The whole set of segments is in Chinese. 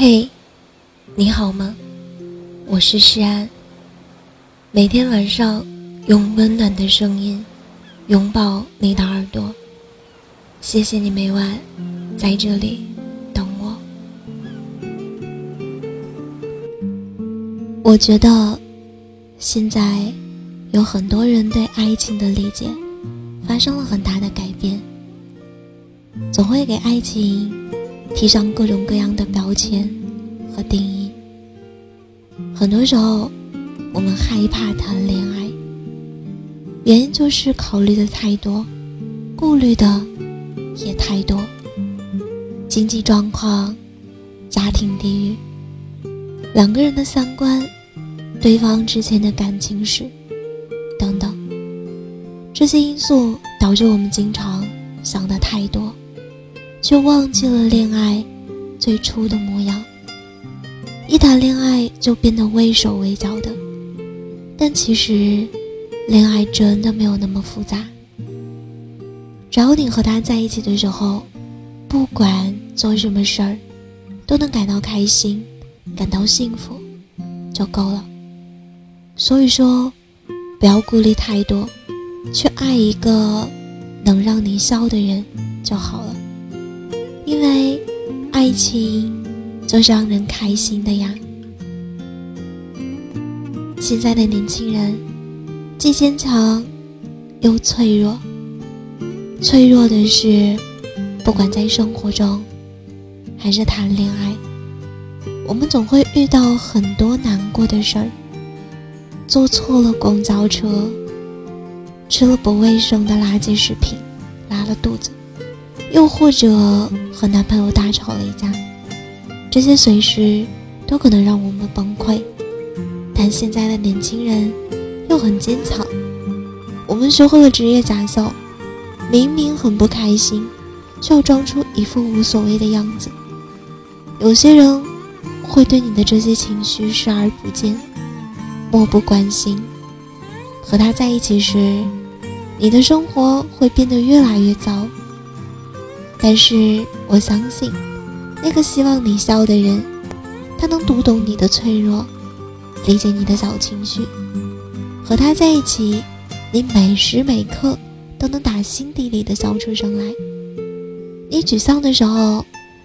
嘿，你好吗？我是诗安。每天晚上用温暖的声音拥抱你的耳朵。谢谢你每晚在这里等我。我觉得现在有很多人对爱情的理解发生了很大的改变，总会给爱情。贴上各种各样的标签和定义。很多时候，我们害怕谈恋爱，原因就是考虑的太多，顾虑的也太多。经济状况、家庭地域、两个人的三观、对方之前的感情史等等，这些因素导致我们经常想的太多。却忘记了恋爱最初的模样。一谈恋爱就变得畏手畏脚的，但其实，恋爱真的没有那么复杂。只要你和他在一起的时候，不管做什么事儿，都能感到开心，感到幸福，就够了。所以说，不要顾虑太多，去爱一个能让你笑的人就好了。因为爱情就是让人开心的呀。现在的年轻人既坚强又脆弱。脆弱的是，不管在生活中还是谈恋爱，我们总会遇到很多难过的事儿：坐错了公交车，吃了不卫生的垃圾食品，拉了肚子。又或者和男朋友大吵了一架，这些随时都可能让我们崩溃。但现在的年轻人又很坚强，我们学会了职业假笑，明明很不开心，却要装出一副无所谓的样子。有些人会对你的这些情绪视而不见，漠不关心。和他在一起时，你的生活会变得越来越糟。但是我相信，那个希望你笑的人，他能读懂你的脆弱，理解你的小情绪。和他在一起，你每时每刻都能打心底里的笑出声来。你沮丧的时候，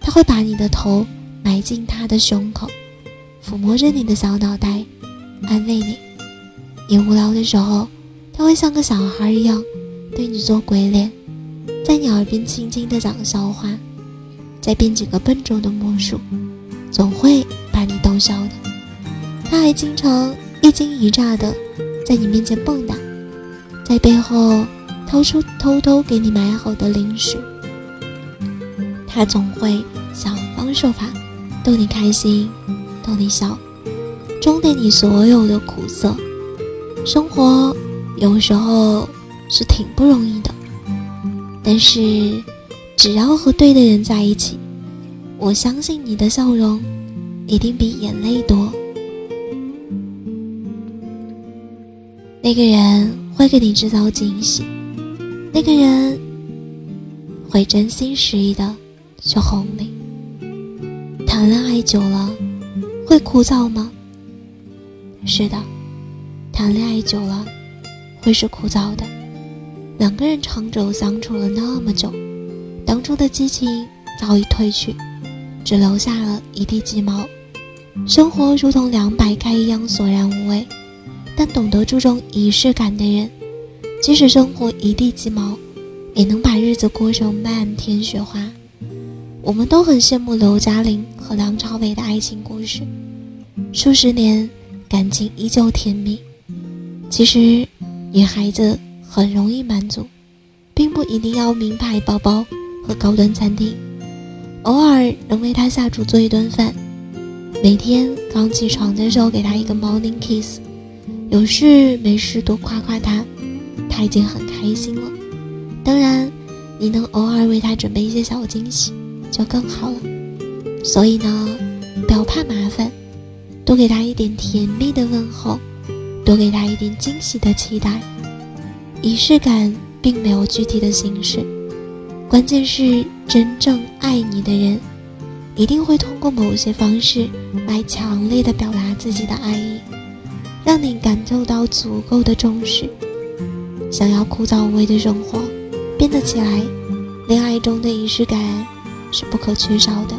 他会把你的头埋进他的胸口，抚摸着你的小脑袋，安慰你。你无聊的时候，他会像个小孩一样，对你做鬼脸。在你耳边轻轻地讲笑话，再变几个笨重的魔术，总会把你逗笑的。他还经常一惊一乍的在你面前蹦跶，在背后掏出偷偷给你买好的零食。他总会想方设法逗你开心，逗你笑，装点你所有的苦涩。生活有时候是挺不容易。但是，只要和对的人在一起，我相信你的笑容一定比眼泪多。那个人会给你制造惊喜，那个人会真心实意的去哄你。谈恋爱久了会枯燥吗？是的，谈恋爱久了会是枯燥的。两个人长久相处了那么久，当初的激情早已褪去，只留下了一地鸡毛。生活如同凉白开一样索然无味，但懂得注重仪式感的人，即使生活一地鸡毛，也能把日子过成漫天雪花。我们都很羡慕刘嘉玲和梁朝伟的爱情故事，数十年感情依旧甜蜜。其实，女孩子。很容易满足，并不一定要名牌包包和高端餐厅，偶尔能为他下厨做一顿饭，每天刚起床的时候给他一个 morning kiss，有事没事多夸夸他，他已经很开心了。当然，你能偶尔为他准备一些小惊喜，就更好了。所以呢，不要怕麻烦，多给他一点甜蜜的问候，多给他一点惊喜的期待。仪式感并没有具体的形式，关键是真正爱你的人，一定会通过某些方式来强烈的表达自己的爱意，让你感受到足够的重视。想要枯燥无味的生活变得起来，恋爱中的仪式感是不可缺少的。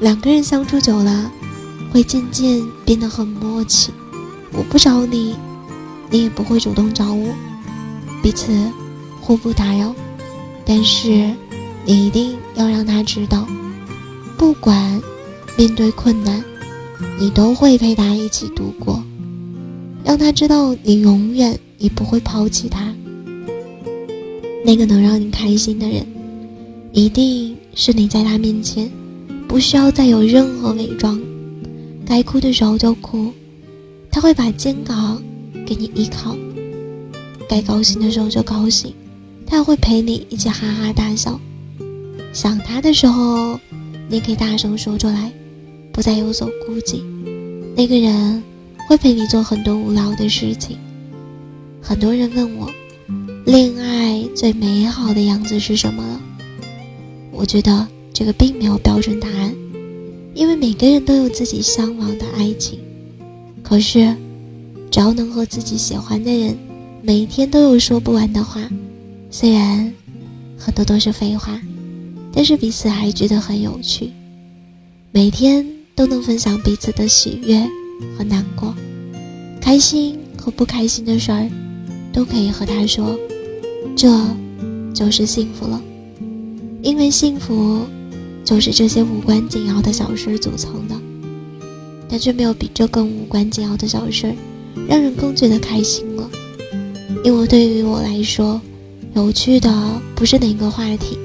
两个人相处久了，会渐渐变得很默契。我不找你，你也不会主动找我，彼此互不打扰。但是，你一定要让他知道，不管面对困难，你都会陪他一起度过。让他知道，你永远也不会抛弃他。那个能让你开心的人，一定是你在他面前不需要再有任何伪装，该哭的时候就哭。他会把肩膀给你依靠，该高兴的时候就高兴，他会陪你一起哈哈大笑。想他的时候，你可以大声说出来，不再有所顾忌。那个人会陪你做很多无聊的事情。很多人问我，恋爱最美好的样子是什么？我觉得这个并没有标准答案，因为每个人都有自己向往的爱情。可是，只要能和自己喜欢的人每天都有说不完的话，虽然很多都是废话，但是彼此还觉得很有趣。每天都能分享彼此的喜悦和难过，开心和不开心的事儿都可以和他说，这就是幸福了。因为幸福就是这些无关紧要的小事组成的。但却没有比这更无关紧要的小事，让人更觉得开心了。因为对于我来说，有趣的不是哪个话题，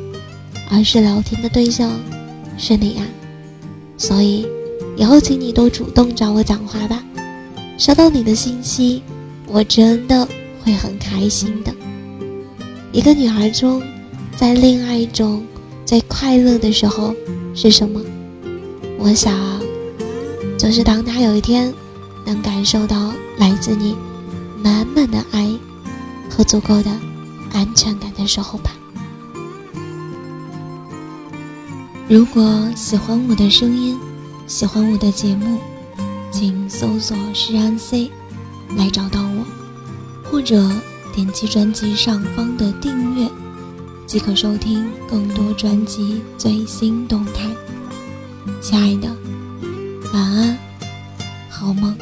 而是聊天的对象是你呀。所以，以后请你多主动找我讲话吧。收到你的信息，我真的会很开心的。一个女孩中，在恋爱中最快乐的时候是什么？我想。就是当她有一天能感受到来自你满满的爱和足够的安全感的时候吧。如果喜欢我的声音，喜欢我的节目，请搜索“诗安 C” 来找到我，或者点击专辑上方的订阅，即可收听更多专辑最新动态。亲爱的。晚安，好梦。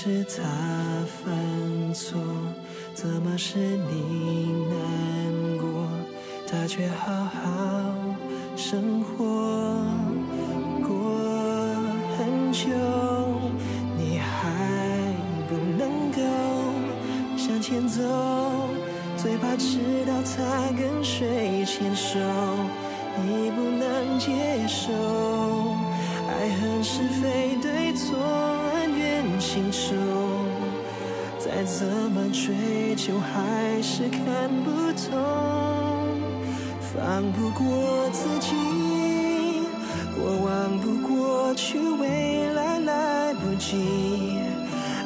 是他犯错，怎么是你难过，他却好好。生活过很久，你还不能够向前走，最怕知道他跟谁牵手，你不能接受。爱恨是非对错，情仇，再怎么追求还是看不透。放不过自己，过往不过去，未来来不及。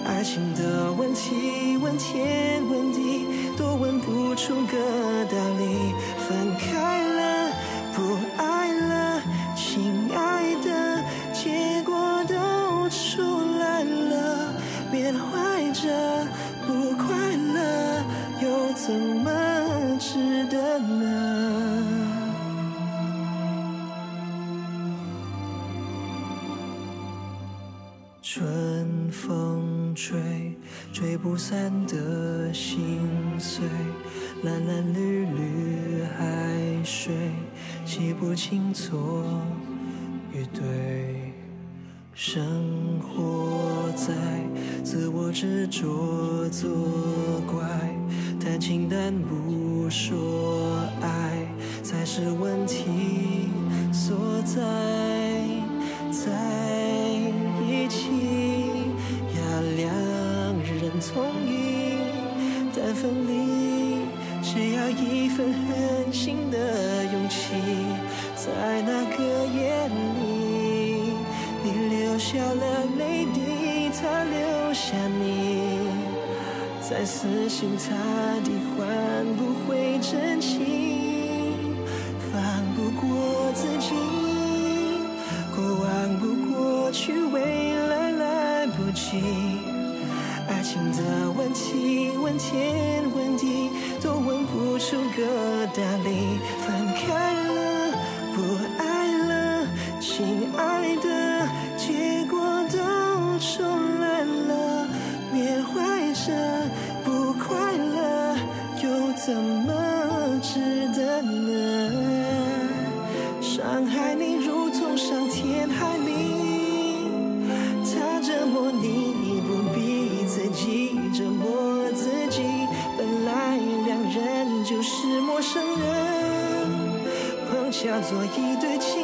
爱情的问题，问天问地，都问不出个道理。分开了，春风吹，吹不散的心碎；蓝蓝绿绿海水，记不清错与对。生活在自我执着作怪，谈情但不说爱，才是问题所在。在。同意，但分离，只要一份狠心的勇气，在那个夜里，你流下了泪滴，他留下你，再死心塌地换不回真情，放不过自己，过往不过去，未来来不及。情的问题，问天问地，都问不出个道理。分开了，不爱了，亲爱的，结果都重来了。缅怀着不快乐，又怎么值得呢？伤害你如同伤天害理，他折磨你我自己。本来两人就是陌生人，碰巧做一对情